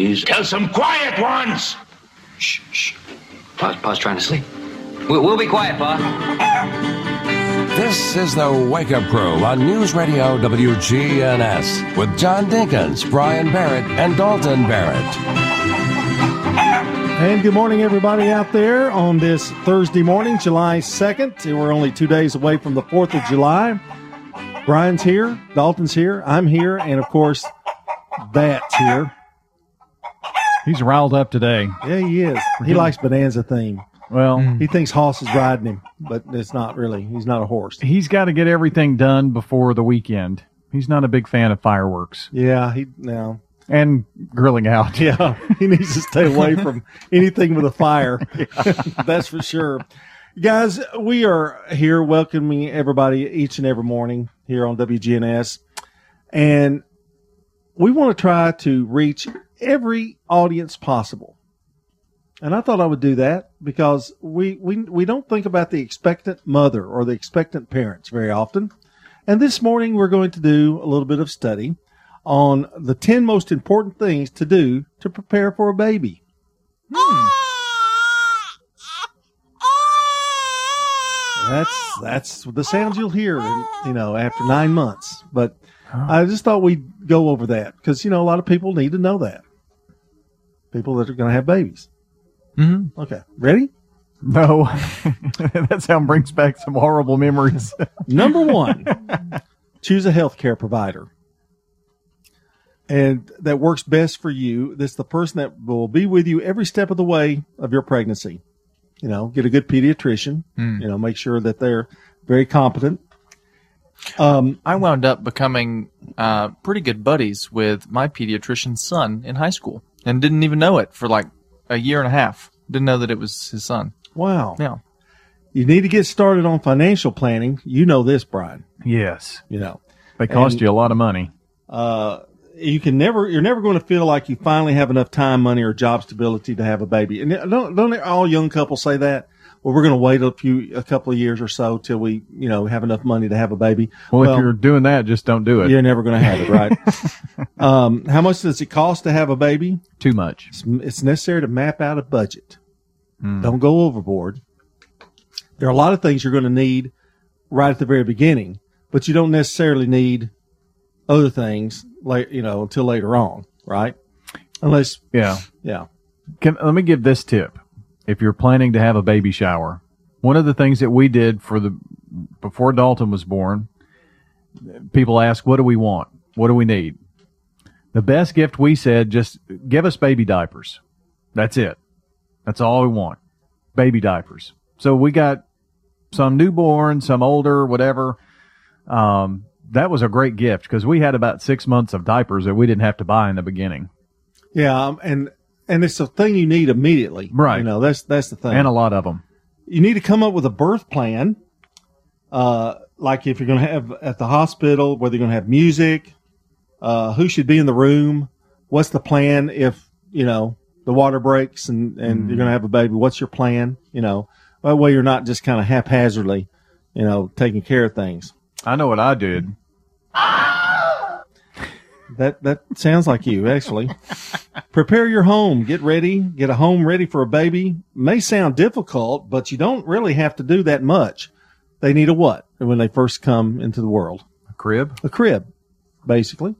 Tell some quiet ones. Shh, shh. Pa's, Pa's trying to sleep. We'll, we'll be quiet, Pa. This is the Wake Up Crew on News Radio WGNS with John Dinkins, Brian Barrett, and Dalton Barrett. And good morning, everybody out there on this Thursday morning, July 2nd. We're only two days away from the 4th of July. Brian's here, Dalton's here, I'm here, and of course, that's here. He's riled up today. Yeah, he is. He likes Bonanza theme. Well, hmm. He thinks Hoss is riding him, but it's not really. He's not a horse. he's got to get everything done before the weekend. He's not a big fan of fireworks Yeah, he now. and grilling out. Yeah, he needs to stay away from anything with a fire. That's for sure. Guys, we are here welcoming everybody each and every morning here on WGNS. And we want to try to reach every audience possible. And I thought I would do that because we, we, we don't think about the expectant mother or the expectant parents very often. And this morning we're going to do a little bit of study on the 10 most important things to do to prepare for a baby. Hmm. That's that's the sounds you'll hear, you know, after nine months. But I just thought we'd go over that because you know a lot of people need to know that. People that are going to have babies. Mm-hmm. Okay, ready? No, that sound brings back some horrible memories. Number one, choose a healthcare provider. And that works best for you. That's the person that will be with you every step of the way of your pregnancy. You know, get a good pediatrician. You know, make sure that they're very competent. Um, I wound up becoming uh, pretty good buddies with my pediatrician's son in high school and didn't even know it for like a year and a half. Didn't know that it was his son. wow. Yeah. You need to get started on financial planning. You know this, Brian. yes, You know, they cost And- you a lot of money. uh, you can never, you're never going to feel like you finally have enough time, money, or job stability to have a baby. And don't, don't all young couples say that? Well, we're going to wait a few, a couple of years or so till we, you know, have enough money to have a baby. Well, if you're doing that, just don't do it. you're never going to have it, right? um, how much does it cost to have a baby? Too much. It's, it's necessary to map out a budget. Don't go overboard. There are a lot of things you're going to need right at the very beginning, but you don't necessarily need other things like you know until later on, right? Unless, Yeah. yeah, Can, let me give this tip. If you're planning to have a baby shower, one of the things that we did for the before Dalton was born, people ask, "What do we want? What do we need?" The best gift we said, just give us baby diapers. That's it. That's all we want. Baby diapers. So we got some newborn, some older, whatever. Um, that was a great gift because we had about six months of diapers that we didn't have to buy in the beginning, yeah, um, and and it's a thing you need immediately, Right. You know, that's that's the thing. and a lot of them. you need to come up with a birth plan. Uh, like if you're going to have at the hospital, whether you're going to have music, uh, who should be in the room, what's the plan if you know the water breaks and and you're going to have a baby. What's your plan? You know, that way you're not just kind of haphazardly, you know, taking care of things. I know what I did. That that sounds like you actually. Prepare your home. Get ready. Get a home ready for a baby. May sound difficult, but you don't really have to do that much. They need a what when they first come into the world? A crib. A crib, basically.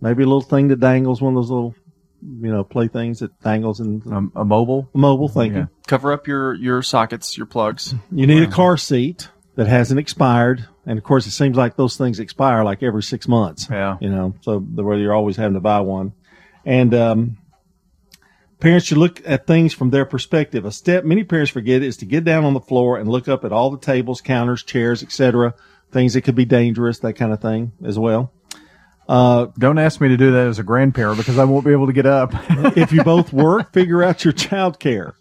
Maybe a little thing that dangles, one of those little, you know, playthings that dangles in a, um, a mobile. mobile. Thank Yeah. you. Cover up your, your sockets, your plugs. You need a car seat that hasn't expired, and of course, it seems like those things expire like every six months. Yeah. you know, so the where you're always having to buy one. And um, parents should look at things from their perspective. A step many parents forget is to get down on the floor and look up at all the tables, counters, chairs, etc. Things that could be dangerous, that kind of thing as well. Uh, Don't ask me to do that as a grandparent because I won't be able to get up. if you both work, figure out your child care.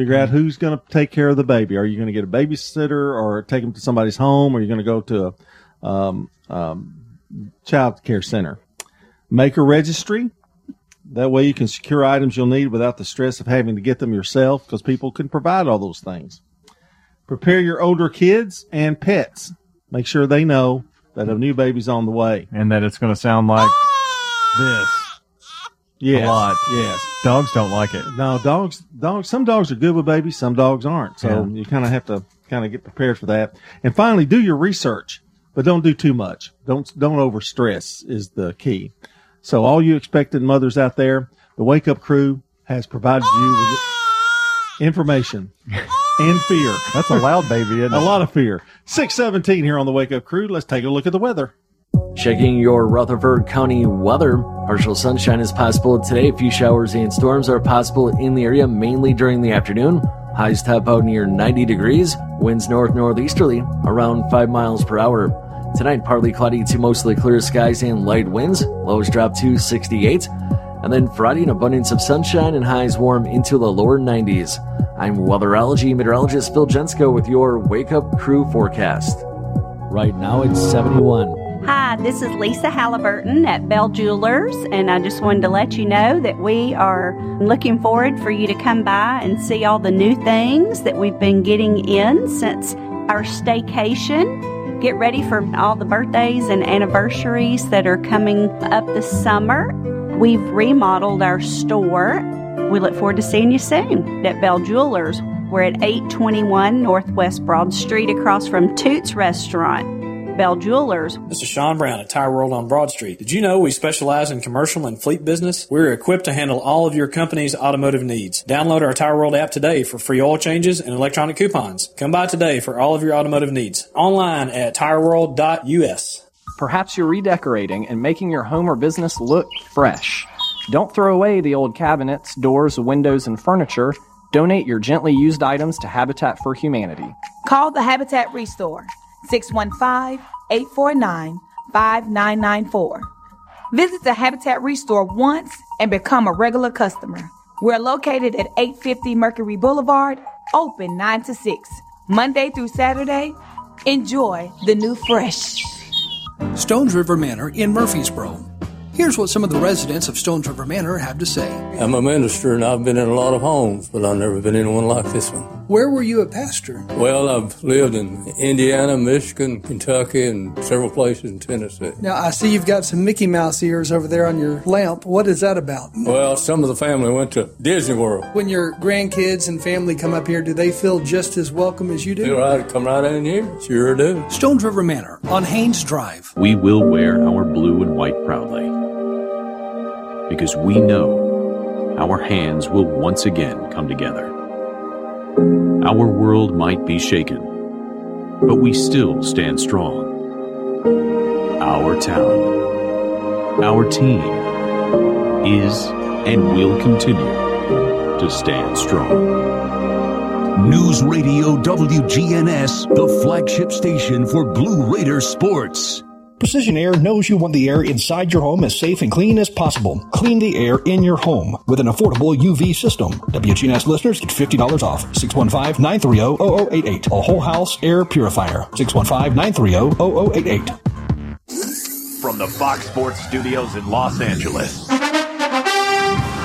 Figure out who's going to take care of the baby. Are you going to get a babysitter or take them to somebody's home? Or are you going to go to a um, um, child care center? Make a registry. That way you can secure items you'll need without the stress of having to get them yourself because people can provide all those things. Prepare your older kids and pets. Make sure they know that a new baby's on the way. and that it's going to sound like this. Yes. a lot. Yes. Dogs don't like it. No, dogs, dogs, some dogs are good with babies, some dogs aren't. So Yeah. you kind of have to kind of get prepared for that. And finally, do your research, but don't do too much. Don't, don't over stress is the key. So all you expected mothers out there, the wake up crew has provided you with ah! information ah! and fear. That's a loud baby, isn't it? A lot of fear. 617 here on the wake up crew. Let's take a look at the weather. Checking your Rutherford County weather. Partial sunshine is possible today. A few showers and storms are possible in the area, mainly during the afternoon. Highs top out near 90 degrees. Winds north northeasterly around 5 miles per hour. Tonight, partly cloudy to mostly clear skies and light winds. Lows drop to 68. And then Friday, an abundance of sunshine and highs warm into the lower 90s. I'm weatherology meteorologist Phil Jensko with your Wake Up Crew forecast. Right now, it's 71. Hi, this is Lisa Halliburton at Bell Jewelers, and I just wanted to let you know that we are looking forward for you to come by and see all the new things that we've been getting in since our staycation. Get ready for all the birthdays and anniversaries that are coming up this summer. We've remodeled our store. We look forward to seeing you soon at Bell Jewelers. We're at 821 Northwest Broad Street across from Toots Restaurant. Bell Jewelers. This is Sean Brown at Tire World on Broad Street. Did you know we specialize in commercial and fleet business? We're equipped to handle all of your company's automotive needs. Download our Tire World app today for free oil changes and electronic coupons. Come by today for all of your automotive needs. Online at tireworld.us. Perhaps you're redecorating and making your home or business look fresh. Don't throw away the old cabinets, doors, windows, and furniture. Donate your gently used items to Habitat for Humanity. Call the Habitat Restore 615 849 5994. Visit the Habitat Restore once and become a regular customer. We're located at 850 Mercury Boulevard, open 9 to 6, Monday through Saturday. Enjoy the new fresh. Stones River Manor in Murfreesboro. Here's what some of the residents of Stones River Manor have to say. I'm a minister and I've been in a lot of homes, but I've never been in one like this one. Where were you a pastor? Well, I've lived in Indiana, Michigan, Kentucky, and several places in Tennessee. Now, I see you've got some Mickey Mouse ears over there on your lamp. What is that about? Well, some of the family went to Disney World. When your grandkids and family come up here, do they feel just as welcome as you do? Feel right, come right in here. Sure do. Stones River Manor on Haynes Drive. We will wear our blue and white proudly because we know our hands will once again come together. Our world might be shaken, but we still stand strong. Our town, our team is and will continue to stand strong. News Radio WGNS, the flagship station for Blue Raider sports. Precision Air knows you want the air inside your home as safe and clean as possible. Clean the air in your home with an affordable UV system. WGNS listeners get $50 off. 615-930-0088. A whole house air purifier. 615-930-0088. From the Fox Sports Studios in Los Angeles.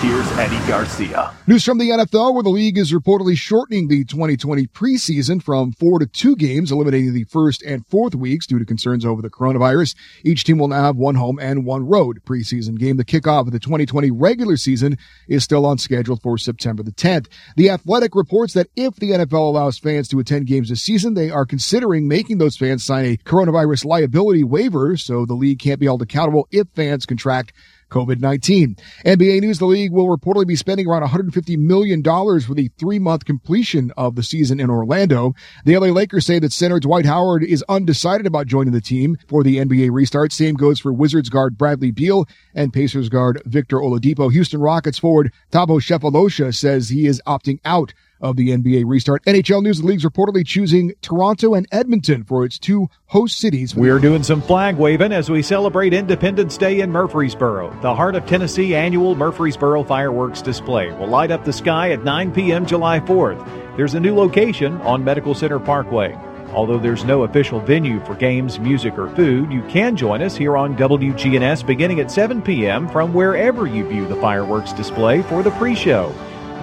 Here's Eddie Garcia. News from the NFL where the league is reportedly shortening the 2020 preseason from four to two games, eliminating the first and fourth weeks due to concerns over the coronavirus. Each team will now have one home and one road preseason game. The kickoff of the 2020 regular season is still on schedule for September the 10th. The Athletic reports that if the NFL allows fans to attend games this season, they are considering making those fans sign a coronavirus liability waiver so the league can't be held accountable if fans contract COVID-19. NBA news, the league will reportedly be spending around $150 million for the three month completion of the season in Orlando. The LA Lakers say that center Dwight Howard is undecided about joining the team for the NBA restart. Same goes for Wizards guard Bradley Beal and Pacers guard Victor Oladipo. Houston Rockets forward Thabo Sefolosha says he is opting out of the NBA restart. NHL News, the league's reportedly choosing Toronto and Edmonton for its two host cities. We're doing some flag waving as we celebrate Independence Day in Murfreesboro. The Heart of Tennessee annual Murfreesboro fireworks display will light up the sky at 9 p.m. July 4th. There's a new location on Medical Center Parkway. Although there's no official venue for games, music, or food, you can join us here on WGNS beginning at 7 p.m. from wherever you view the fireworks display for the pre-show.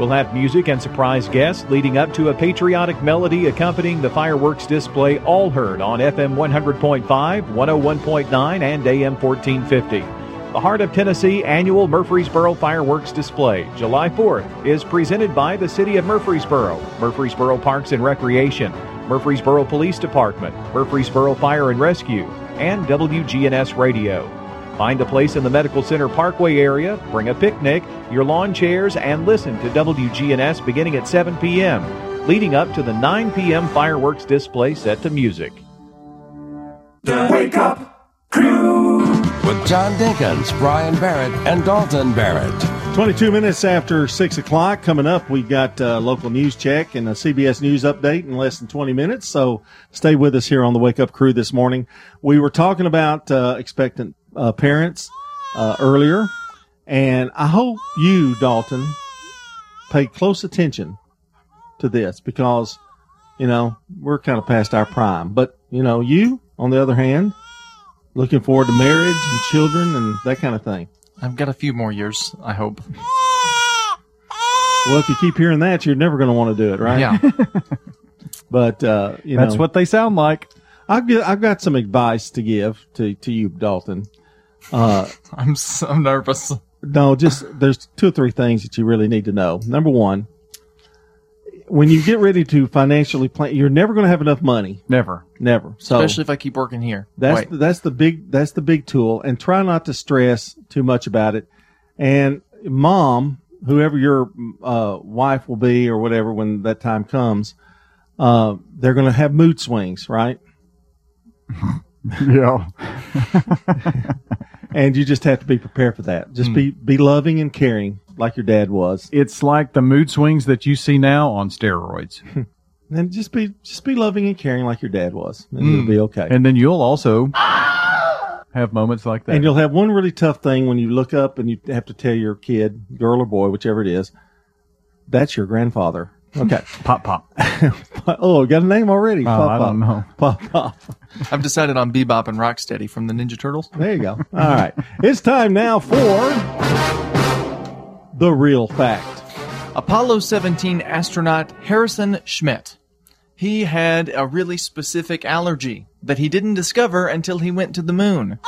We'll have music and surprise guests leading up to a patriotic melody accompanying the fireworks display, all heard on FM 100.5, 101.9, and AM 1450. The Heart of Tennessee annual Murfreesboro fireworks display, July 4th, is presented by the City of Murfreesboro, Murfreesboro Parks and Recreation, Murfreesboro Police Department, Murfreesboro Fire and Rescue, and WGNS Radio. Find a place in the Medical Center Parkway area, bring a picnic, your lawn chairs, and listen to WGNS beginning at 7 p.m., leading up to the 9 p.m. fireworks display set to music. The Wake Up Crew with John Dinkins, Brian Barrett, and Dalton Barrett. 22 minutes after 6 o'clock. Coming up, we've got a local news check and a CBS News update in less than 20 minutes. So stay with us here on the Wake Up Crew this morning. We were talking about uh, expectant uh, parents uh, earlier, and I hope you, Dalton, pay close attention to this because, you know, we're kind of past our prime. But, you know, you, on the other hand, looking forward to marriage and children and that kind of thing. I've got a few more years, I hope. Well, if you keep hearing that, you're never going to want to do it, right? Yeah. but uh, you That's know, what they sound like. I've got, I've got some advice to give to to you, Dalton. Uh, I'm so nervous. no, just there's two or three things that you really need to know. Number one, when you get ready to financially plan, you're never going to have enough money. Never, never. So Especially if I keep working here. That's Wait. that's the big that's the big tool, and try not to stress too much about it. And mom, whoever your uh, wife will be or whatever when that time comes, uh, they're going to have mood swings, right? yeah. and you just have to be prepared for that. Just be be loving and caring like your dad was. It's like the mood swings that you see now on steroids. And just be just be loving and caring like your dad was, and it'll Mm. be okay. And then you'll also have moments like that. And you'll have one really tough thing when you look up and you have to tell your kid, girl or boy, whichever it is, that's your grandfather. Okay. pop pop. oh, got a name already. Oh, pop I pop. don't know. Pop pop. I've decided on Bebop and Rocksteady from the Ninja Turtles. There you go. All right. It's time now for the real fact. Apollo 17 astronaut Harrison Schmitt. He had a really specific allergy that he didn't discover until he went to the moon.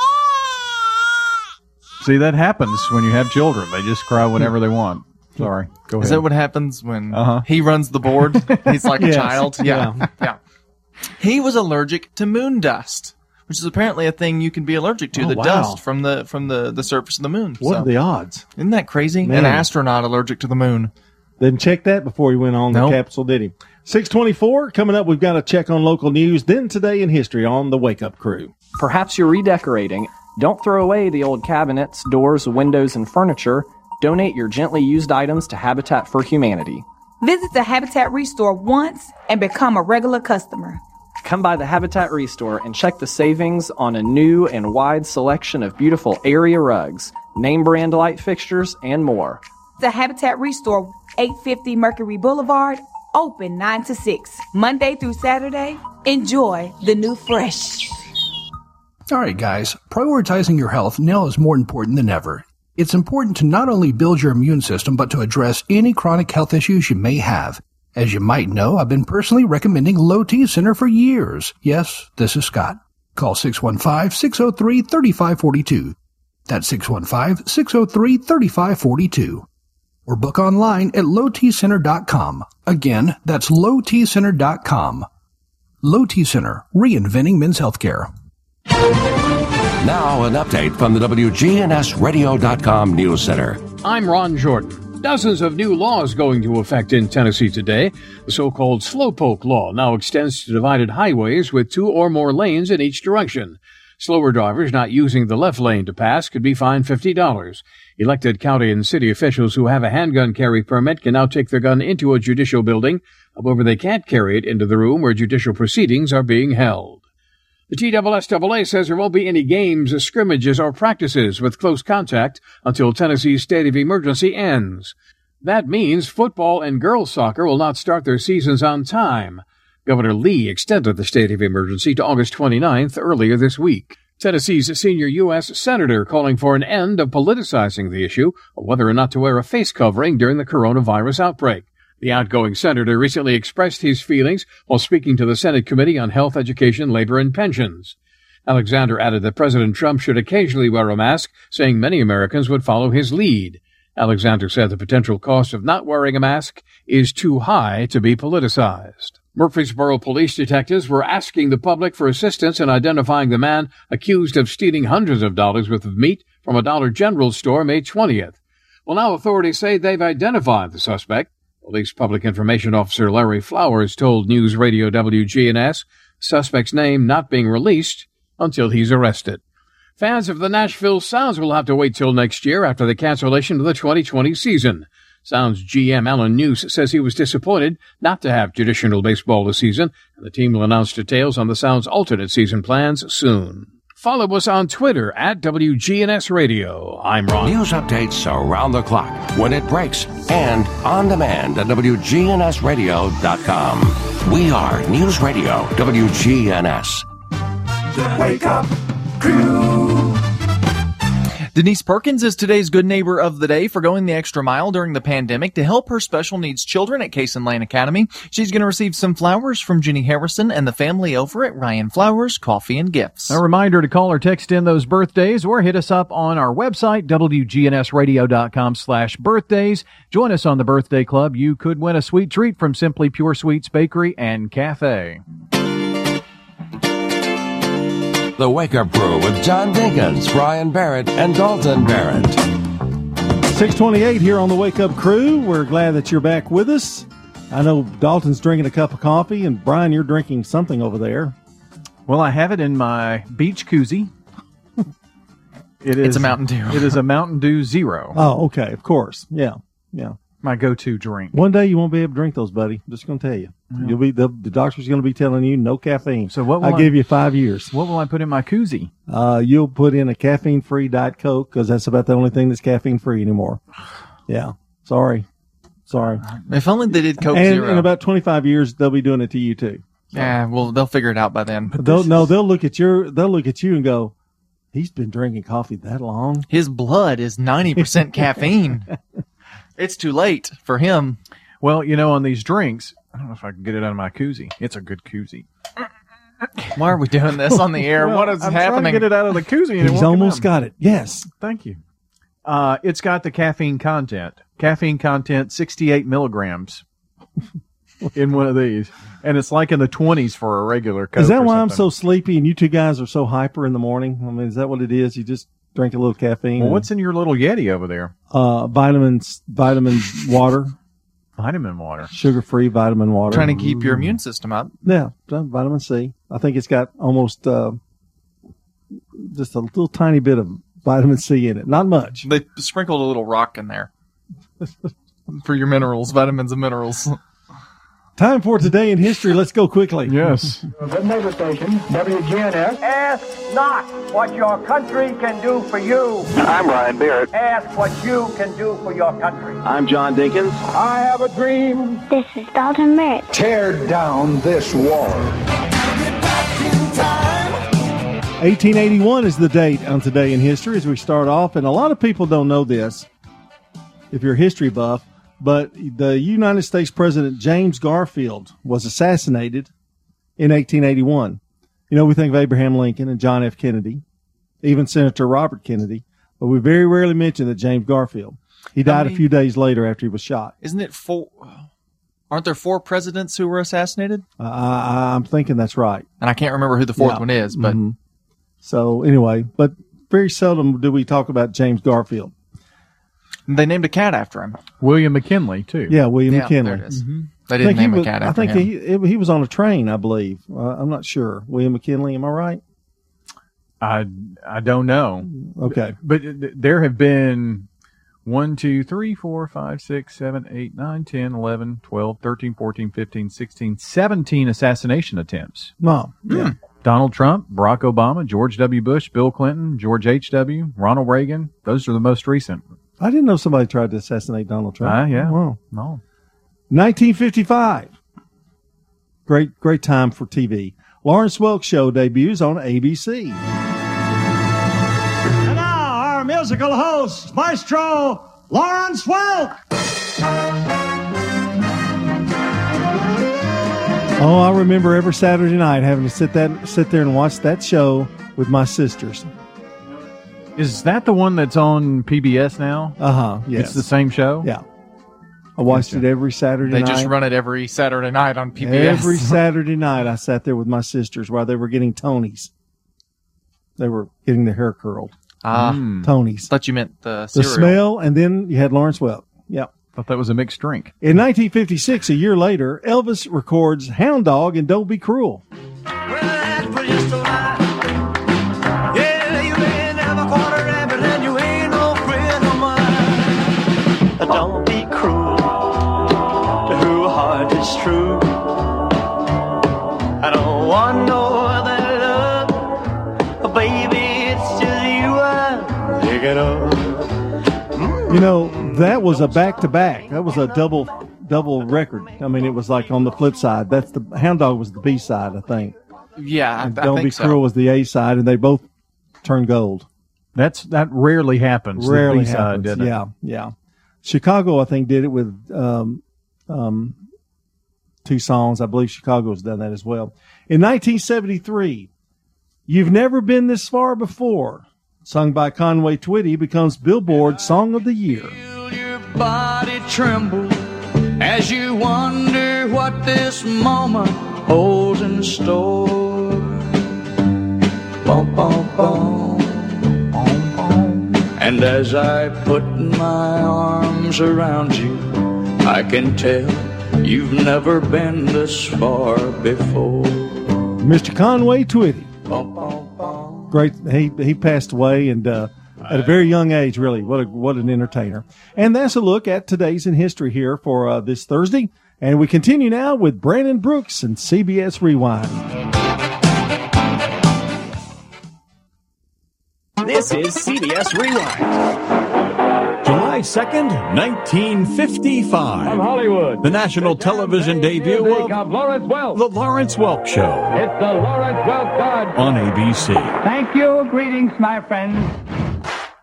See, that happens when you have children. They just cry whenever they want. Sorry. Go ahead. Is that what happens when Uh-huh. he runs the board? He's like Yes. a child. Yeah. Yeah. yeah. He was allergic to moon dust, which is apparently a thing you can be allergic to, Oh, the wow. dust from the from the, the surface of the moon. What So- are the odds? Isn't that crazy? Man. An astronaut allergic to the moon. Didn't check that before he went on Nope. the capsule, did he? 624 coming up. We've got a check on local news. Then today in history on the Wake Up Crew. Perhaps you're redecorating. Don't throw away the old cabinets, doors, windows, and furniture. Donate your gently used items to Habitat for Humanity. Visit the Habitat Restore once and become a regular customer. Come by the Habitat Restore and check the savings on a new and wide selection of beautiful area rugs, name brand light fixtures, and more. The Habitat Restore, 850 Mercury Boulevard, open 9 to 6, Monday through Saturday. Enjoy the new fresh. All right, guys, prioritizing your health now is more important than ever. It's important to not only build your immune system, but to address any chronic health issues you may have. As you might know, I've been personally recommending Low T Center for years. Yes, this is Scott. Call 615-603-3542. That's 615-603-3542. Or book online at lowtcenter.com. Again, that's lowtcenter.com. Low T Center, reinventing men's healthcare. Now, an update from the WGNSradio.com News Center. I'm Ron Jordan. Dozens of new laws going to effect in Tennessee today. The so-called slowpoke law now extends to divided highways with two or more lanes in each direction. Slower drivers not using the left lane to pass could be fined $50. Elected county and city officials who have a handgun carry permit can now take their gun into a judicial building. However, they can't carry it into the room where judicial proceedings are being held. The TSSAA says there won't be any games, scrimmages, or practices with close contact until Tennessee's state of emergency ends. That means football and girls soccer will not start their seasons on time. Governor Lee extended the state of emergency to August 29th earlier this week. Tennessee's senior U.S. Senator calling for an end of politicizing the issue of whether or not to wear a face covering during the coronavirus outbreak. The outgoing senator recently expressed his feelings while speaking to the Senate Committee on Health, Education, Labor, and Pensions. Alexander added that President Trump should occasionally wear a mask, saying many Americans would follow his lead. Alexander said the potential cost of not wearing a mask is too high to be politicized. Murfreesboro police detectives were asking the public for assistance in identifying the man accused of stealing hundreds of dollars worth of meat from a Dollar General store May 20th. Well, now authorities say they've identified the suspect. Police Public Information Officer Larry Flowers told News Radio WGNS suspect's name not being released until he's arrested. Fans of the Nashville Sounds will have to wait till next year after the cancellation of the 2020 season. Sounds GM Adam Nuse says he was disappointed not to have traditional baseball this season, and the team will announce details on the Sounds' alternate season plans soon. Follow us on Twitter at WGNS Radio. I'm Ron. News updates around the clock, when it breaks, and on demand at WGNSradio.com. We are News Radio WGNS. The Wake Up Crew. Denise Perkins is today's Good Neighbor of the Day for going the extra mile during the pandemic to help her special needs children at Cason Lane Academy. She's going to receive some flowers from Jenny Harrison and the family over at Ryan Flowers Coffee and Gifts. A reminder to call or text in those birthdays or hit us up on our website, WGNSradio.com slash birthdays. Join us on the birthday club. You could win a sweet treat from Simply Pure Sweets Bakery and Cafe. The Wake Up Crew with John Dinkins, Brian Barrett, and Dalton Barrett. 628 here on the Wake Up Crew. We're glad that you're back with us. I know Dalton's drinking a cup of coffee, and Brian, you're drinking something over there. Well, I have it in my beach koozie. It is It's a Mountain Dew. It is a Mountain Dew Zero. Oh, okay. Of course. Yeah. Yeah. My go-to drink. One day you won't be able to drink those, buddy. I'm just going to tell you. You'll be the, the doctor's going to be telling you no caffeine. So what will I I- give you five years. What will I put in my koozie? Uh, you'll put in a caffeine free Diet Coke because that's about the only thing that's caffeine free anymore. Yeah. Sorry. Sorry. If only they did Coke and Zero. in about 25 years, they'll be doing it to you too. yeah, well, they'll figure it out by then. They'll, no, they'll look at your, they'll look at you and go, he's been drinking coffee that long. His blood is 90% caffeine. It's too late for him. Well, you know, on these drinks, I don't know if I can get it out of my koozie. It's a good koozie. Why are we doing this on the air? Well, what is I'm trying to get it out of the koozie. And He's won't almost got it. Yes. Thank you. Uh, it's got the caffeine content. Caffeine content, 68 milligrams in one of these. And it's like in the 20s for a regular Coke Is that or why I'm so sleepy and you two guys are so hyper in the morning? I mean, is that what it is? You just drink a little caffeine? Well, and, what's in your little Yeti over there? uh, vitamins, vitamin water, Vitamin water. sugar free vitamin water. Trying to keep your immune system up. Yeah, vitamin C. I think it's got almost uh, just a little tiny bit of vitamin C in it. Not much. They sprinkled a little rock in there for your minerals, vitamins and minerals. Time for today in history. Let's go quickly. Yes. Good neighbor station, WGNS. Ask not what your country can do for you. I'm Ryan Barrett. Ask what you can do for your country. I'm John Dinkins. I have a dream. This is Dalton Merritt. Tear down this wall. 1881 is the date on today in history as we start off, and a lot of people don't know this if you're a history buff, but the United States President James Garfield was assassinated in 1881. You know, we think of Abraham Lincoln and John F. Kennedy, even Senator Robert Kennedy, but we very rarely mention that James Garfield. He died many- a few days later after he was shot. Isn't it four? Aren't there four presidents who were assassinated? I, I, I'm thinking that's right. And I can't remember who the fourth Yeah. one is, but Mhm. So anyway, but very seldom do we talk about James Garfield. They named a cat after him. William McKinley, too. Yeah, William Yeah, McKinley. there it is. Mhm. They I didn't think he name a was- cat I after think him. he it- he was on a train, I believe. Uh, I'm not sure. William McKinley, am I right? I, I don't know. Okay. But th- there have been 1, 2, 3, 4, 5, 6, 7, 8, 9, 10, 11, 12, 13, 14, 15, 16, 17 assassination attempts. No. Yeah. Donald Trump, Barack Obama, George W. Bush, Bill Clinton, George H.W., Ronald Reagan. Those are the most recent. I didn't know somebody tried to assassinate Donald Trump. Ah, yeah. Wow. No. 1955. Great, great time for TV. Lawrence Welk Show debuts on ABC. And now, our musical host, Maestro Lawrence Welk. Oh, I remember every Saturday night having to sit that sit there and watch that show with my sisters. Is that the one that's on PBS now? Uh huh. Yes. It's the same show? Yeah. I watched it every Saturday They night. just run it every Saturday night on PBS. Every Saturday night, I sat there with my sisters while they were getting Tonys. They were getting their hair curled. Ah, Tonys. Thought you meant the The smell, and then you had Lawrence Welk. Yep. Thought that was a mixed drink. In 1956, a year later, Elvis records Hound Dog and Don't Be Cruel. Yeah, You know, that was a back to back. That was a double double record. I mean, it was like on the flip side. That's the Hound Dog was the B side, I think. Yeah, I, And I Don't think Be so. Cruel was the A side, and they both turned gold. That's that rarely happens. the Rarely B-side, happens. doesn't it? Yeah, yeah. Chicago, I think, did it with um, um, two songs. I believe Chicago's done that as well. In 1973, "You've Never Been This Far Before," sung by Conway Twitty, becomes Billboard Song of the Year. body tremble as you wonder what this moment holds in store. Bum, bum, bum. And as I put my arms around you, I can tell you've never been this far before. Mr. Conway Twitty. Great. He he passed away and uh, at a very young age. Really, what a, what an entertainer. And that's a look at today's in history here for uh, this Thursday. And we continue now with Brandon Brooks and CBS Rewind. This is CBS Rewind. July 2nd, 1955. From Hollywood. The national television debut of Lawrence Welk. The Lawrence Welk Show It's the Lawrence Welk God. on ABC. Thank you. Greetings, my friends.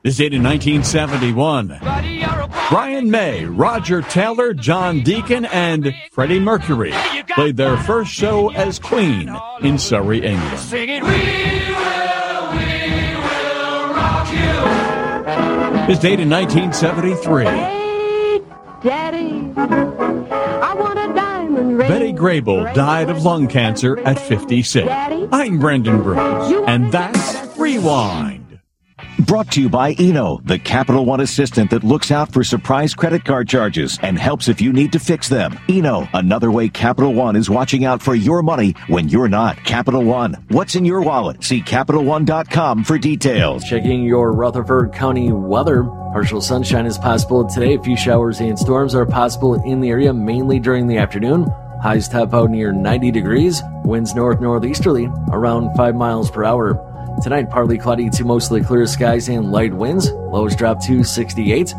This date in 1971. Brian May, Roger Taylor, John Deacon, and Freddie Mercury played their first show as Queen in Surrey, England. This date in 1973. Hey, Daddy, I want a diamond ring. Betty Grable died of lung cancer at 56. I'm Brendan Brooks, and that's Rewind. Brought to you by Eno, the Capital One assistant that looks out for surprise credit card charges and helps if you need to fix them. Eno, another way Capital One is watching out for your money when you're not. Capital One, what's in your wallet? See CapitalOne.com for details. Checking your Rutherford County weather. Partial sunshine is possible today. A few showers and storms are possible in the area, mainly during the afternoon. Highs top out near 90 degrees. Winds north northeasterly around 5 miles per hour. Tonight, partly cloudy to mostly clear skies and light winds. Lows drop to 68.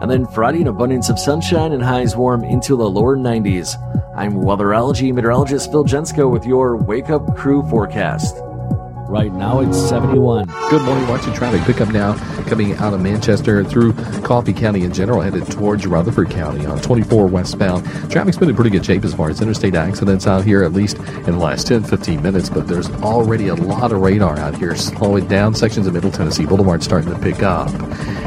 And then Friday, an abundance of sunshine and highs warm into the lower 90s. I'm weatherology meteorologist Phil Jensko with your Wake Up Crew forecast. Right now, it's 71. Good morning. Watching traffic pick up now coming out of Manchester through Coffee County in general, headed towards Rutherford County on 24 westbound. Traffic's been in pretty good shape as far as interstate accidents out here, at least in the last 10, 15 minutes, but there's already a lot of radar out here slowing down. Sections of Middle Tennessee Boulevard starting to pick up.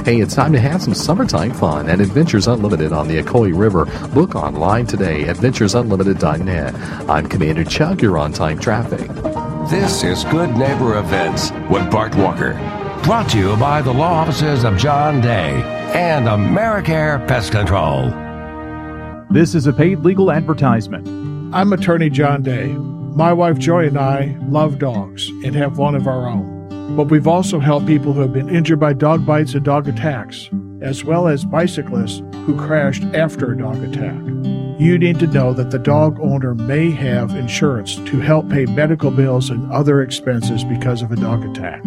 Hey, it's time to have some summertime fun and Adventures Unlimited on the Ocoee River. Book online today, at adventuresunlimited.net. I'm Commander Chuck. You're on time traffic. This is Good Neighbor Events with Bart Walker. Brought to you by the law offices of John Day and Americare Pest Control. This is a paid legal advertisement. I'm attorney John Day. My wife Joy and I love dogs and have one of our own. But we've also helped people who have been injured by dog bites and dog attacks, as well as bicyclists who crashed after a dog attack. You need to know that the dog owner may have insurance to help pay medical bills and other expenses because of a dog attack.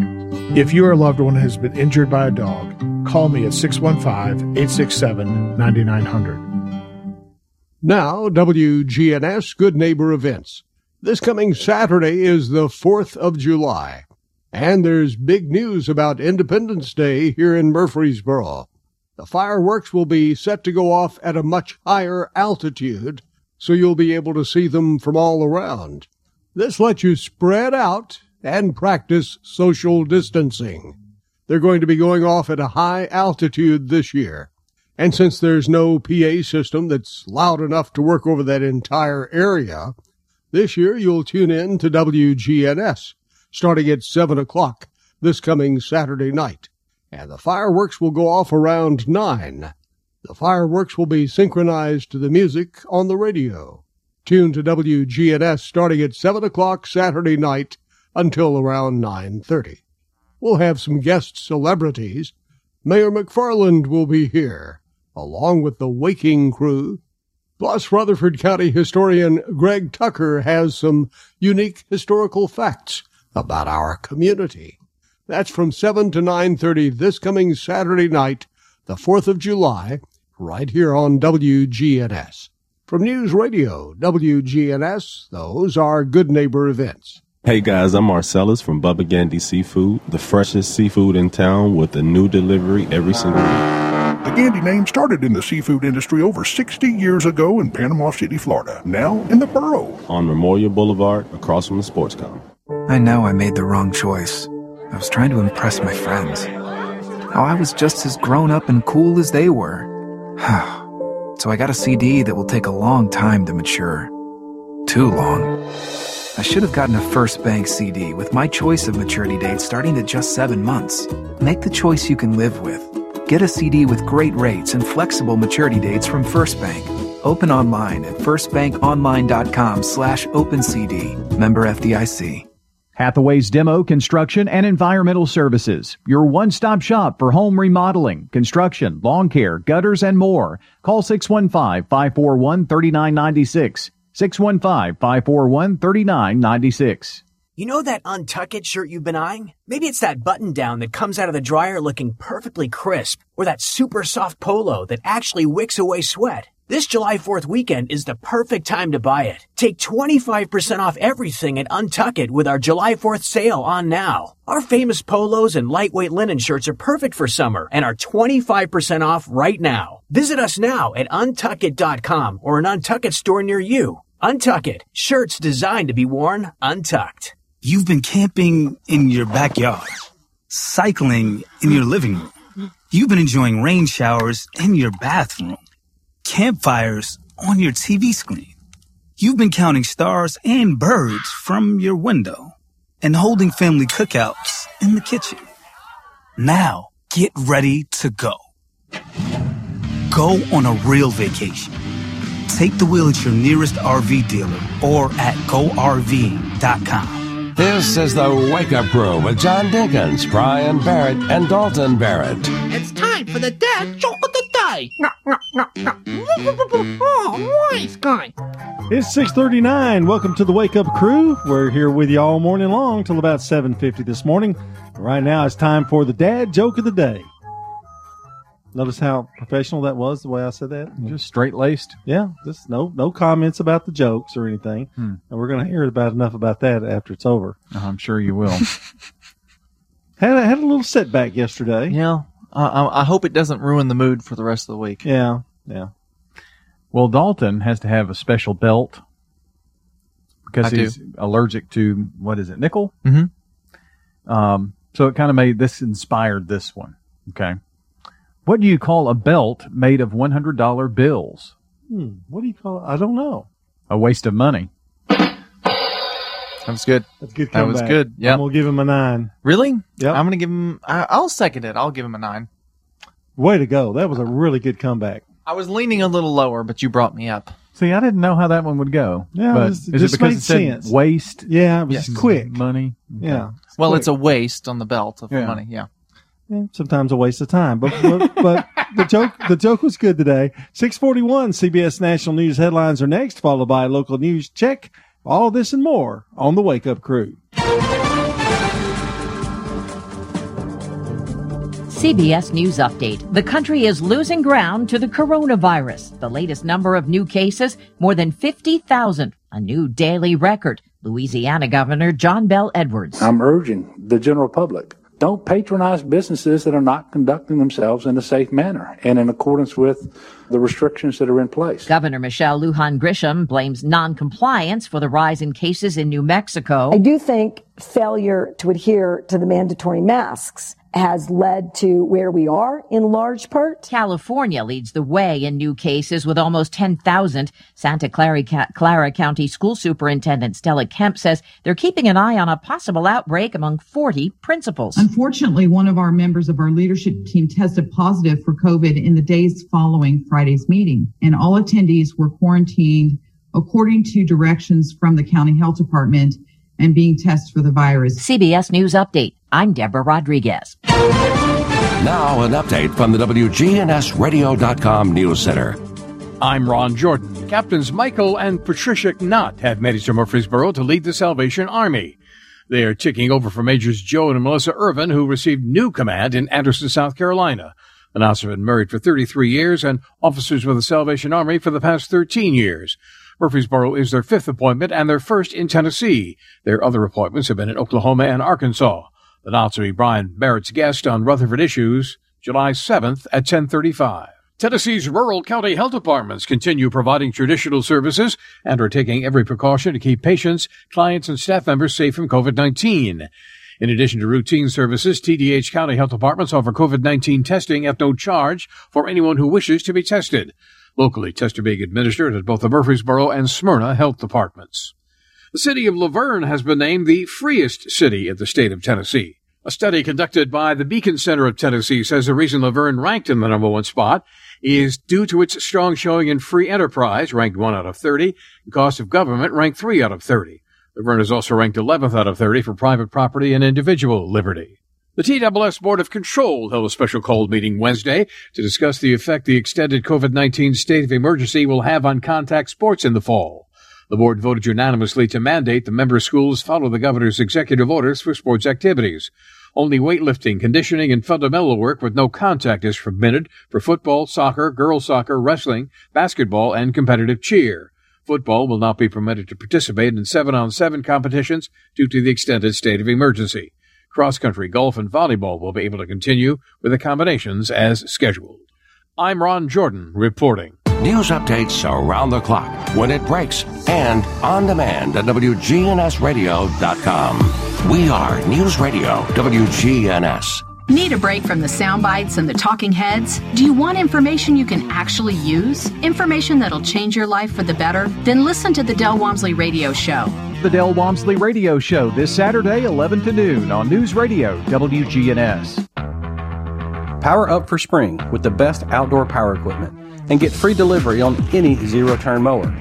If your loved one has been injured by a dog, call me at 615 867 9900. Now, WGNS Good Neighbor Events. This coming Saturday is the 4th of July, and there's big news about Independence Day here in Murfreesboro. The fireworks will be set to go off at a much higher altitude, so you'll be able to see them from all around. This lets you spread out and practice social distancing. They're going to be going off at a high altitude this year. And since there's no PA system that's loud enough to work over that entire area, this year you'll tune in to WGNS starting at 7 o'clock this coming Saturday night. And the fireworks will go off around 9. The fireworks will be synchronized to the music on the radio. Tune to WGNS starting at 7 o'clock Saturday night until around 9.30. We'll have some guest celebrities. Mayor McFarland will be here, along with the Waking crew. Plus, Rutherford County historian Greg Tucker has some unique historical facts about our community. That's from 7 to 9.30 this coming Saturday night, the 4th of July, right here on WGNS. From News Radio, WGNS, those are Good Neighbor events. Hey guys, I'm Marcellus from Bubba Gandy Seafood, the freshest seafood in town with a new delivery every single week. The Gandy name started in the seafood industry over 60 years ago in Panama City, Florida. Now in the borough. On Memorial Boulevard, across from the sports com. I know I made the wrong choice. I was trying to impress my friends. How I was just as grown up and cool as they were. so I got a CD that will take a long time to mature. Too long. I should have gotten a First Bank CD with my choice of maturity date starting at just seven months. Make the choice you can live with. Get a CD with great rates and flexible maturity dates from First Bank. Open online at firstbankonline.com slash opencd. Member FDIC. Hathaway's Demo Construction and Environmental Services, your one-stop shop for home remodeling, construction, lawn care, gutters, and more. Call 615-541-3996. 615-541-3996. You know that Untuck It shirt you've been eyeing? Maybe it's that button down that comes out of the dryer looking perfectly crisp, or that super soft polo that actually wicks away sweat. This July 4th weekend is the perfect time to buy it. Take 25% off everything at Untuck It with our July 4th sale on now. Our famous polos and lightweight linen shirts are perfect for summer and are 25% off right now. Visit us now at untuckit.com or an Untuck It store near you. Untuck It, shirts designed to be worn untucked. You've been camping in your backyard, cycling in your living room. You've been enjoying rain showers in your bathroom, campfires on your TV screen. You've been counting stars and birds from your window and holding family cookouts in the kitchen. Now get ready to go. Go on a real vacation. Take the wheel at your nearest RV dealer or at GoRV.com. This is the Wake Up Crew with John Dinkins, Brian Barrett, and Dalton Barrett. It's time for the dad joke of the day. No, no, no, no. Oh, nice guy. It's 639. Welcome to the Wake Up Crew. We're here with you all morning long till about 7.50 this morning. Right now it's time for the dad joke of the day. Notice how professional that was, the way I said that? Mm-hmm. Just straight laced. Yeah, just no no comments about the jokes or anything. Hmm. And we're going to hear about enough about that after it's over. Uh, I'm sure you will. had a, had a little setback yesterday. Yeah. I, I I hope it doesn't ruin the mood for the rest of the week. Yeah, yeah. Well, Dalton has to have a special belt because I do. he's allergic to what is it, nickel? Mm-hmm. Um, so it kind of made this inspired this one. Okay. What do you call a belt made of one hundred dollar bills? Hmm, what do you call it? I don't know. A waste of money. That was good. That's a good. That was good. Yeah. I'm gonna give him a nine. Really? Yeah. I'm gonna give him. I, I'll second it. I'll give him a nine. Way to go! That was a really good comeback. I was leaning a little lower, but you brought me up. See, I didn't know how that one would go. Yeah, but it was- it is it just because made it said sense. waste? Yeah, it was Yes. quick. Money. Yeah. Well, quick. it's a waste on the belt of Yeah. money. Yeah. Yeah, sometimes a waste of time. But but, but the joke the joke was good today. Six forty one CBS National News headlines are next, followed by a local news check. All this and more on the Wake Up Crew. CBS News Update. The country is losing ground to the coronavirus. The latest number of new cases, more than 50,000, a new daily record. Louisiana Governor John Bell Edwards. I'm urging the general public don't patronize businesses that are not conducting themselves in a safe manner and in accordance with the restrictions that are in place. Governor Michelle Lujan Grisham blames noncompliance for the rise in cases in New Mexico. I do think failure to adhere to the mandatory masks has led to where we are in large part. California leads the way in new cases with almost 10,000. Santa Clara, Clara County School Superintendent Stella Kemp says they're keeping an eye on a possible outbreak among 40 principals. Unfortunately, one of our members of our leadership team tested positive for COVID in the days following Friday's meeting, and all attendees were quarantined according to directions from the county health department and being tested for the virus. CBS News Update. I'm Deborah Rodriguez. Now, an update from the WGNSradio.com News Center. I'm Ron Jordan. Captains Michael and Patricia Knott have made it to Murfreesboro to lead the Salvation Army. They are taking over for Majors Joe and Melissa Irvin, who received new command in Anderson, South Carolina. The Knotts have been married for 33 years and officers with the Salvation Army for the past 13 years. Murfreesboro is their fifth appointment and their first in Tennessee. Their other appointments have been in Oklahoma and Arkansas. The be Brian Barrett's guest on Rutherford Issues, July 7th at 1035. Tennessee's rural county health departments continue providing traditional services and are taking every precaution to keep patients, clients, and staff members safe from COVID-19. In addition to routine services, TDH County Health Departments offer COVID-19 testing at no charge for anyone who wishes to be tested. Locally, tests are being administered at both the Murfreesboro and Smyrna health departments. The city of La Vergne has been named the freest city in the state of Tennessee. A study conducted by the Beacon Center of Tennessee says the reason La Vergne ranked in the number one spot is due to its strong showing in free enterprise, ranked 1 out of 30, and cost of government, ranked 3 out of 30. La Vergne is also ranked 11th out of 30 for private property and individual liberty. The TWS Board of Control held a special called meeting Wednesday to discuss the effect the extended COVID-19 state of emergency will have on contact sports in the fall. The board voted unanimously to mandate the member schools follow the governor's executive orders for sports activities. Only weightlifting, conditioning, and fundamental work with no contact is permitted for football, soccer, girls soccer, wrestling, basketball, and competitive cheer. Football will not be permitted to participate in seven on seven competitions due to the extended state of emergency. Cross country, golf, and volleyball will be able to continue with accommodations as scheduled. I'm Ron Jordan reporting. News updates around the clock, when it breaks, and on demand at WGNSradio.com. We are News Radio WGNS. Need a break from the sound bites and the talking heads? Do you want information you can actually use? Information that'll change your life for the better? Then listen to the Del Walmsley Radio Show. The Del Walmsley Radio Show this Saturday, 11 to noon on News Radio WGNS. Power up for spring with the best outdoor power equipment and get free delivery on any zero turn mower.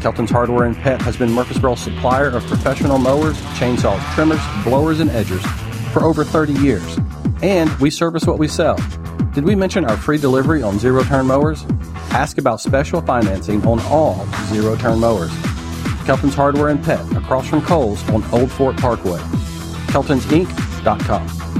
Kelton's Hardware and Pet has been Murfreesboro's supplier of professional mowers, chainsaws, trimmers, blowers, and edgers for over 30 years. And we service what we sell. Did we mention our free delivery on zero turn mowers? Ask about special financing on all zero turn mowers. Kelton's Hardware and Pet across from Kohl's on Old Fort Parkway. Kelton'sInc.com.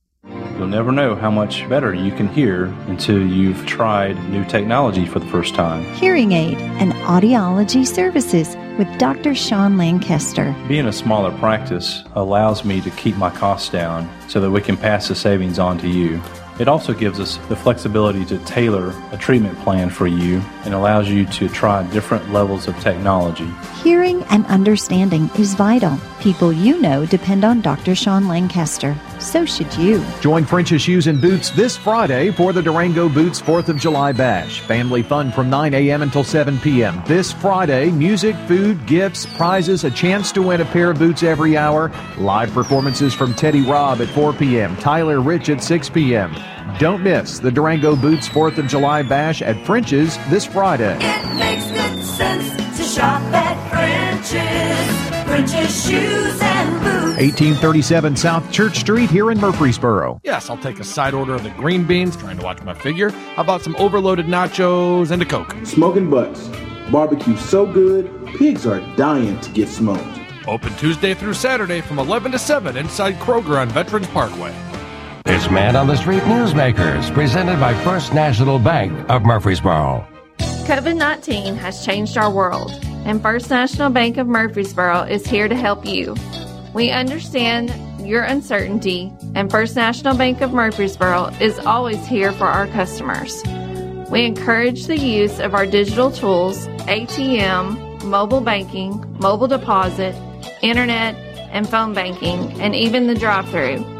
You'll never know how much better you can hear until you've tried new technology for the first time. Hearing Aid and Audiology Services with Dr. Sean Lancaster. Being a smaller practice allows me to keep my costs down so that we can pass the savings on to you. It also gives us the flexibility to tailor a treatment plan for you and allows you to try different levels of technology. Hearing and understanding is vital. People you know depend on Dr. Sean Lancaster. So should you. Join French's Shoes and Boots this Friday for the Durango Boots 4th of July Bash. Family fun from 9 a.m. until 7 p.m. This Friday, music, food, gifts, prizes, a chance to win a pair of boots every hour. Live performances from Teddy Robb at 4 p.m., Tyler Rich at 6 p.m. Don't miss the Durango Boots 4th of July Bash at French's this Friday. It makes good sense to shop at French's. Purchase shoes and boots. 1837 South Church Street here in Murfreesboro. Yes, I'll take a side order of the green beans, trying to watch my figure. How about some overloaded nachos and a Coke? Smoking butts. Barbecue so good, pigs are dying to get smoked. Open Tuesday through Saturday from 11 to 7 inside Kroger on Veterans Parkway. It's Man on the Street Newsmakers, presented by First National Bank of Murfreesboro. COVID 19 has changed our world, and First National Bank of Murfreesboro is here to help you. We understand your uncertainty, and First National Bank of Murfreesboro is always here for our customers. We encourage the use of our digital tools, ATM, mobile banking, mobile deposit, internet, and phone banking, and even the drive through.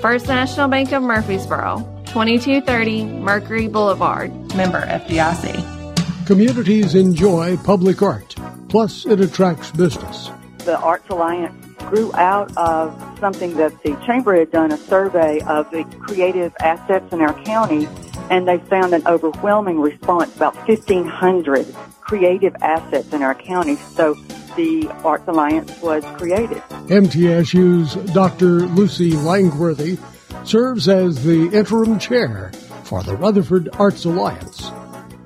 First National Bank of Murfreesboro, 2230 Mercury Boulevard. Member FDIC. Communities enjoy public art, plus it attracts business. The Arts Alliance grew out of something that the Chamber had done a survey of the creative assets in our county, and they found an overwhelming response about 1,500 creative assets in our county. So the Arts Alliance was created. MTSU's Dr. Lucy Langworthy serves as the interim chair for the Rutherford Arts Alliance.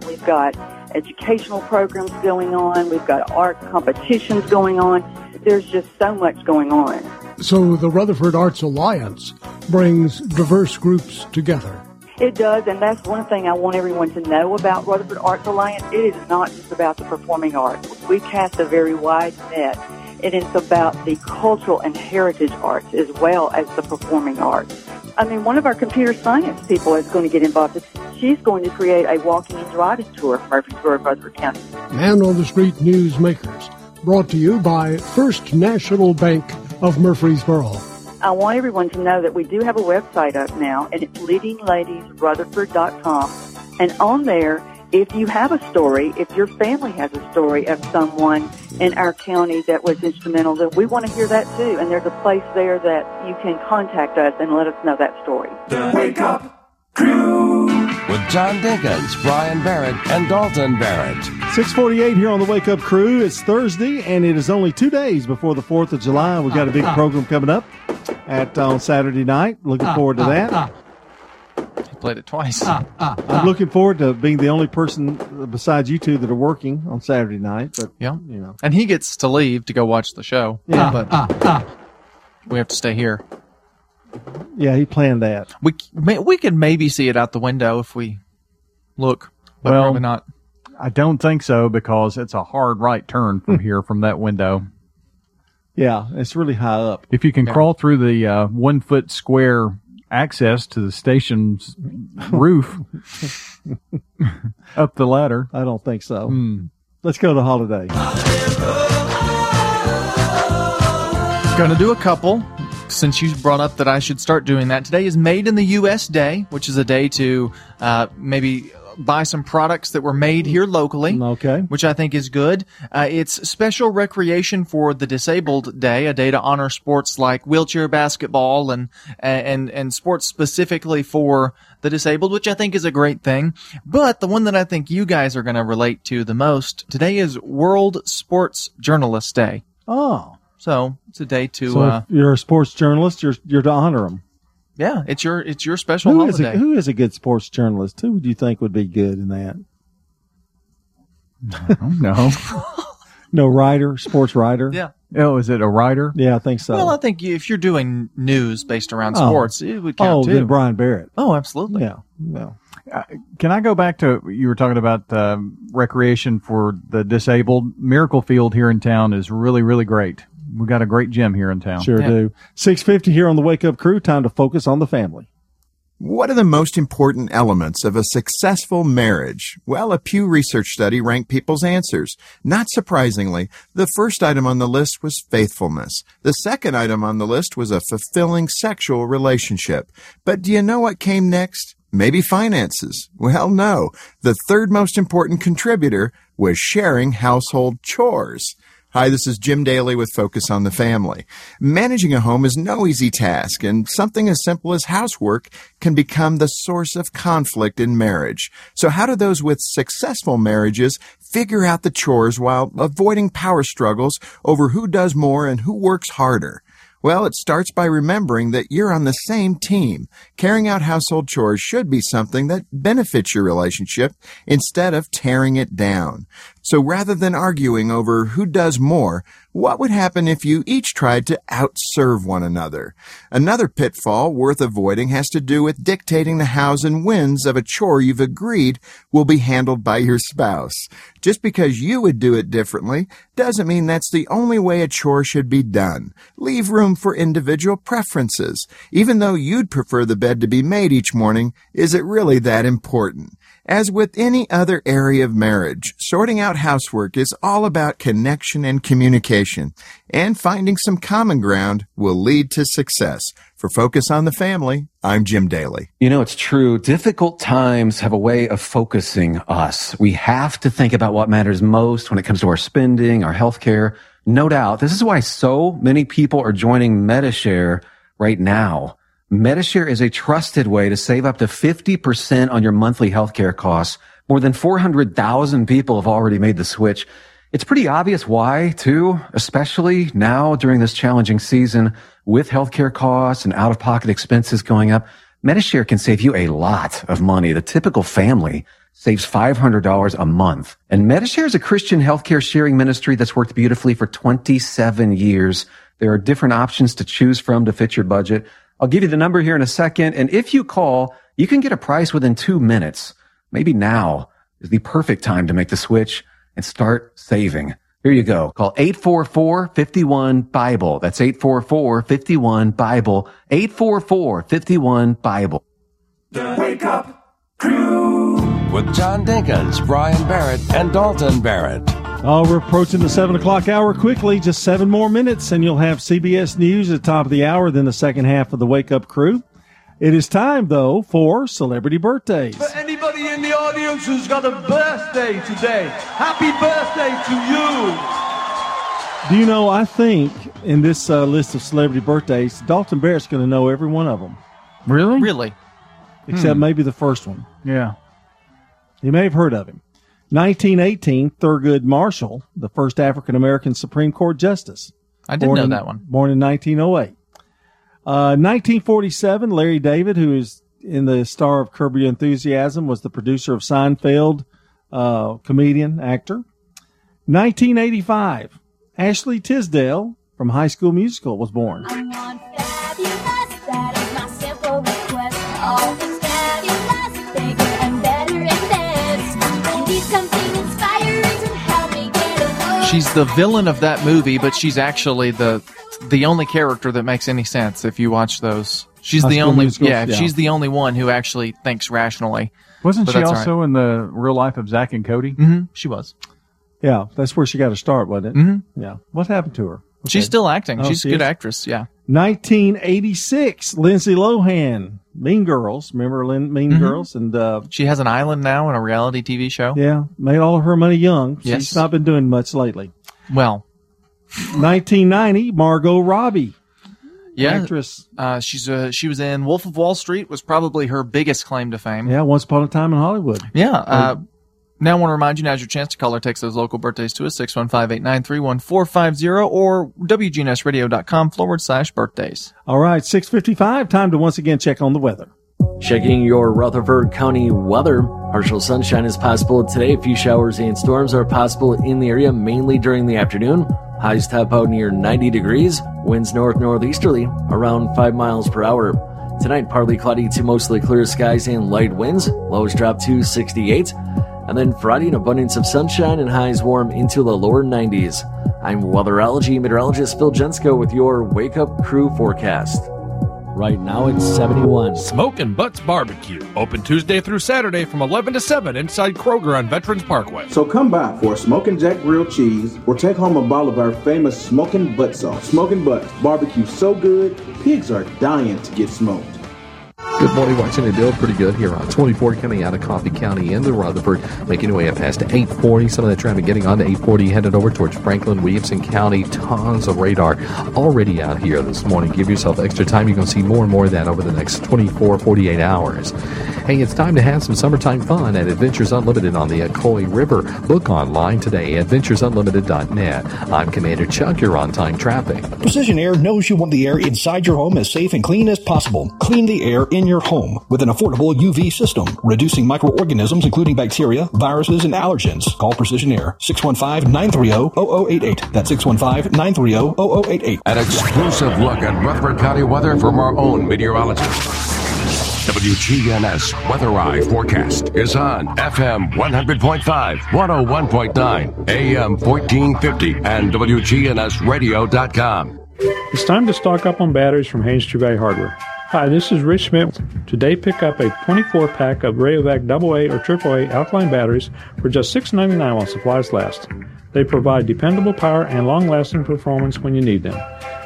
We've got educational programs going on, we've got art competitions going on. There's just so much going on. So the Rutherford Arts Alliance brings diverse groups together. It does, and that's one thing I want everyone to know about Rutherford Arts Alliance. It is not just about the performing arts. We cast a very wide net, and it's about the cultural and heritage arts as well as the performing arts. I mean, one of our computer science people is going to get involved. She's going to create a walking and driving tour for Murfreesboro, Rutherford County. Man on the Street Newsmakers, brought to you by First National Bank of Murfreesboro. I want everyone to know that we do have a website up now, and it's leadingladiesrutherford.com. And on there, if you have a story, if your family has a story of someone in our county that was instrumental, then we want to hear that too. And there's a place there that you can contact us and let us know that story. The Wake Up Crew with John Dinkins, Brian Barrett, and Dalton Barrett. 648 here on the Wake Up Crew. It's Thursday, and it is only two days before the 4th of July. We've got a big ah. program coming up at on Saturday night. Looking ah, forward to ah, that. He played it twice. I'm looking forward to being the only person besides you two that are working on Saturday night. But Yeah. you know, And he gets to leave to go watch the show. Yeah. But we have to stay here. Yeah, he planned that. We may- we could maybe see it out the window if we look, but well, probably not. I don't think so because it's a hard right turn from here from that window. Yeah, it's really high up. If you can crawl through the uh, one foot square access to the station's roof up the ladder, I don't think so. Hmm. Let's go to holiday. Going to do a couple. Since you brought up that I should start doing that, today is Made in the U.S. Day, which is a day to uh, maybe buy some products that were made here locally. Okay. Which I think is good. Uh, it's Special Recreation for the Disabled Day, a day to honor sports like wheelchair basketball and and and sports specifically for the disabled, which I think is a great thing. But the one that I think you guys are going to relate to the most today is World Sports Journalist Day. Oh, So it's a day to, so uh, if you're a sports journalist, you're you're to honor them. yeah, it's your it's your special Who is, holiday. a, who is a good sports journalist? Who would you think would be good in that? no. No writer, sports writer. Yeah. Oh, is it a writer? Yeah, I think so. Well, I think if you're doing news based around Oh. sports, it would count oh, too. then Brian Barrett. Oh, absolutely. Yeah, no. Uh, Can I go back to you were talking about um, recreation for the disabled? Miracle Field here in town is really, really great. We got a great gym here in town. Sure do. Six fifty here on the Wake Up Crew. Time to focus on the family. What are the most important elements of a successful marriage? Well, a Pew Research study ranked people's answers. Not surprisingly, the first item on the list was faithfulness. The second item on the list was a fulfilling sexual relationship. But do you know what came next? Maybe finances. Well, no. The third most important contributor was sharing household chores. Hi, this is Jim Daly with Focus on the Family. Managing a home is no easy task, and something as simple as housework can become the source of conflict in marriage. So how do those with successful marriages figure out the chores while avoiding power struggles over who does more and who works harder? Well, it starts by remembering that you're on the same team. Carrying out household chores should be something that benefits your relationship instead of tearing it down. So rather than arguing over who does more, what would happen if you each tried to outserve one another? Another pitfall worth avoiding has to do with dictating the hows and whens of a chore you've agreed will be handled by your spouse. Just because you would do it differently doesn't mean that's the only way a chore should be done. Leave room for individual preferences. Even though you'd prefer the bed to be made each morning, is it really that important? As with any other area of marriage, sorting out housework is all about connection and communication, and finding some common ground will lead to success. For Focus on the Family, I'm Jim Daly. You know, it's true. Difficult times have a way of focusing us. We have to think about what matters most when it comes to our spending, our health care. No doubt. This is why so many people are joining Medi-Share right now. Medi-Share is a trusted way to save up to 50% on your monthly healthcare costs. More than 400,000 people have already made the switch. It's pretty obvious why, too, especially now during this challenging season with healthcare costs and out of pocket expenses going up. Medi-Share can save you a lot of money. The typical family saves $500 a month. And Medi-Share is a Christian healthcare sharing ministry that's worked beautifully for 27 years. There are different options to choose from to fit your budget. I'll give you the number here in a second. And if you call, you can get a price within two minutes. Maybe now is the perfect time to make the switch and start saving. Here you go. Call 844-51-BIBLE. That's 844-51-BIBLE. 844-51-BIBLE. The Wake up crew with John Dinkins, Brian Barrett, and Dalton Barrett. Oh, we're approaching the 7 o'clock hour quickly. Just seven more minutes, and you'll have CBS News at the top of the hour, then the second half of the Wake Up Crew. It is time, though, for celebrity birthdays. For anybody in the audience who's got a birthday today, happy birthday to you. Do you know, I think in this uh, list of celebrity birthdays, Dalton Barrett's going to know every one of them. Really? Really? Except Hmm. maybe the first one. Yeah. You may have heard of him. 1918, Thurgood Marshall, the first African American Supreme Court Justice. I did Born know in- that one. Born in 1908. Uh, 1947, Larry David, who is in the star of Curb Your Enthusiasm, was the producer of Seinfeld, uh, comedian, actor. 1985, Ashley Tisdale from High School Musical was born. She's the villain of that movie, but she's actually the the only character that makes any sense if you watch those. She's High the only Musical, yeah, yeah. she's the only one who actually thinks rationally. Wasn't But she that's all also in the real life of Zack and Cody? Mm-hmm. She was. Yeah, that's where she got to start, wasn't it? Mhm. Yeah. What happened to her? She's still acting. Oh, She's a good is? actress. Yeah. 1986, Lindsay Lohan, Mean Girls. Remember Lin- Mean Mhm. Girls? And uh, She has an island now in a reality TV show. yeah, made all of her money young. She's Yes. not been doing much lately. Well, 1990, Margot Robbie. Yeah. Actress. Uh, she's uh, she was in Wolf of Wall Street. Was probably her biggest claim to fame. Yeah, Once Upon a Time in Hollywood. Yeah. Uh, now I want to remind you, now's your chance to call or text those local birthdays to us, 615-893-1450 or WGNSradio.com forward slash birthdays. All right, 655. Time to once again check on the weather. Checking your Rutherford County weather. Partial sunshine is possible today. A few showers and storms are possible in the area, mainly during the afternoon. Highs top out near 90 degrees. Winds north northeasterly around 5 miles per hour. Tonight, partly cloudy to mostly clear skies and light winds. Lows drop to 68. And then Friday, an abundance of sunshine and highs warm into the lower 90s. I'm weatherology meteorologist Phil Jensko with your Wake Up Crew forecast. Right now it's 71. Smoking Butts Barbecue. Open Tuesday through Saturday from 11 to 7 inside Kroger on Veterans Parkway. So come by for a Smoking Jack grilled cheese or take home a bottle of our famous Smoking Butt sauce. Smoking Butts barbecue so good, pigs are dying to get smoked. Good morning, watching it build pretty good here on 24 coming out of Coffee County into Rutherford, making your way up past 840. Some of that traffic getting on to 840, headed over towards Franklin, Williamson County. Tons of radar already out here this morning. Give yourself extra time. You're going to see more and more of that over the next 24, 48 hours. Hey, it's time to have some summertime fun at Adventures Unlimited on the Ocoee River. Book online today at adventuresunlimited.net. I'm Commander Chuck. You're on time traffic. Precision Air knows you want the air inside your home as safe and clean as possible. Clean the air in your home with an affordable UV system, reducing microorganisms including bacteria, viruses, and allergens. Call Precision Air 615-930-0088. That's 615-930-0088. An exclusive look at Rutherford County weather from our own meteorologist. WGNS Weather Eye forecast is on FM 100.5, 101.9, AM 1450, and WGNSradio.com. It's time to stock up on batteries from Haynes True Value Hardware. Hi, this is Rich Smith. Today, pick up a 24 pack of Rayovac AA or AAA alkaline batteries for just $6.99 while supplies last. They provide dependable power and long lasting performance when you need them.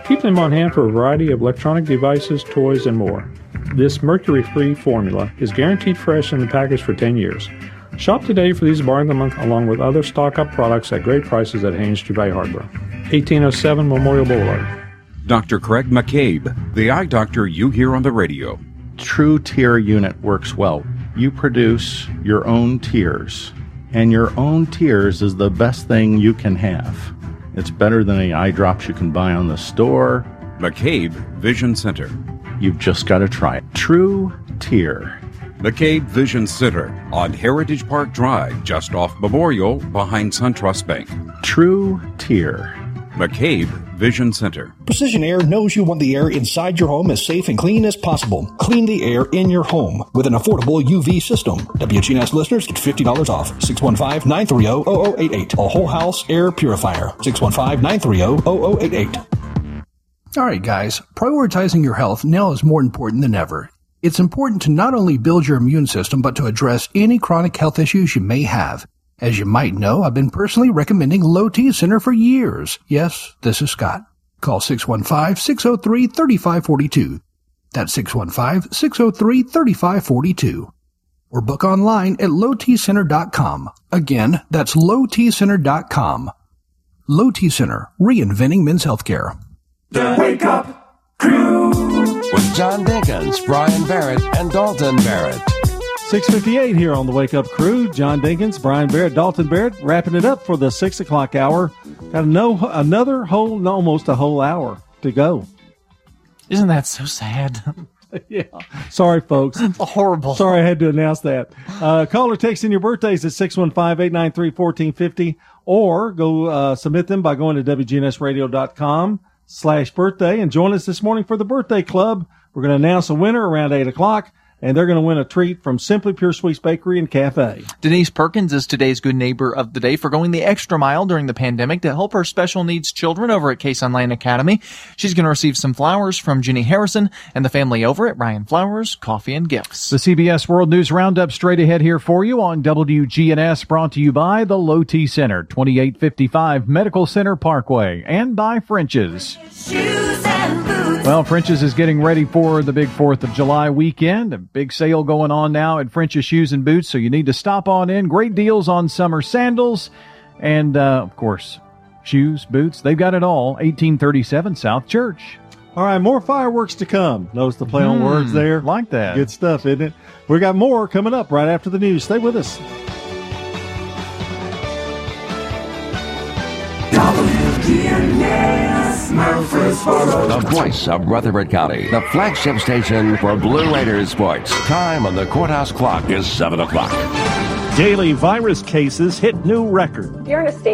Keep them on hand for a variety of electronic devices, toys, and more. This mercury free formula is guaranteed fresh in the package for 10 years. Shop today for these bar of the month along with other stock up products at great prices at Haynes True Value Hardware. 1807 Memorial Boulevard. Dr. Craig McCabe, the eye doctor you hear on the radio. True Tear Unit works well. You produce your own tears, and your own tears is the best thing you can have. It's better than the eye drops you can buy on the store. McCabe Vision Center. You've just got to try it. True Tear. McCabe Vision Center on Heritage Park Drive, just off Memorial, behind SunTrust Bank. True Tear. McCabe Vision Center. Precision Air knows you want the air inside your home as safe and clean as possible. Clean the air in your home with an affordable UV system. WGNS listeners get $50 off. 615-930-0088. A whole house air purifier. 615-930-0088. All right, guys, prioritizing your health now is more important than ever. It's important to not only build your immune system, but to address any chronic health issues you may have. As you might know, I've been personally recommending Low T Center for years. Yes, this is Scott. Call 615-603-3542. That's 615-603-3542. Or book online at lowtcenter.com. Again, that's lowtcenter.com. Low T Center, reinventing men's healthcare. The Wake Up Crew with John Dinkins, Brian Barrett, and Dalton Barrett. 658 here on the Wake Up Crew. John Dinkins, Brian Barrett, Dalton Barrett, wrapping it up for the 6 o'clock hour. Got no, another whole, almost a whole hour to go. Isn't that so sad? yeah. Sorry, folks. Horrible. Sorry I had to announce that. Uh, call or text in your birthdays at 615-893-1450 or go uh, submit them by going to WGNSradio.com slash birthday and join us this morning for the birthday club. We're going to announce a winner around 8 o'clock and they're going to win a treat from Simply Pure Sweets Bakery and Cafe. Denise Perkins is today's good neighbor of the day for going the extra mile during the pandemic to help her special needs children over at Cason Lane Academy. She's going to receive some flowers from Jenny Harrison and the family over at Ryan Flowers Coffee and Gifts. The CBS World News Roundup straight ahead here for you on WGNS brought to you by the Low T Center, 2855 Medical Center Parkway and by French's. Well, French's is getting ready for the big 4th of July weekend. A big sale going on now at French's Shoes and Boots, so you need to stop on in. Great deals on summer sandals and, uh, of course, shoes, boots. They've got it all. 1837 South Church. All right, more fireworks to come. Notice the play on Hmm, words there. Like that. Good stuff, isn't it? We got more coming up right after the news. Stay with us. The voice of Rutherford County, the flagship station for Blue Raiders sports. Time on the courthouse clock is 7 o'clock. Daily virus cases hit new record. You're in a state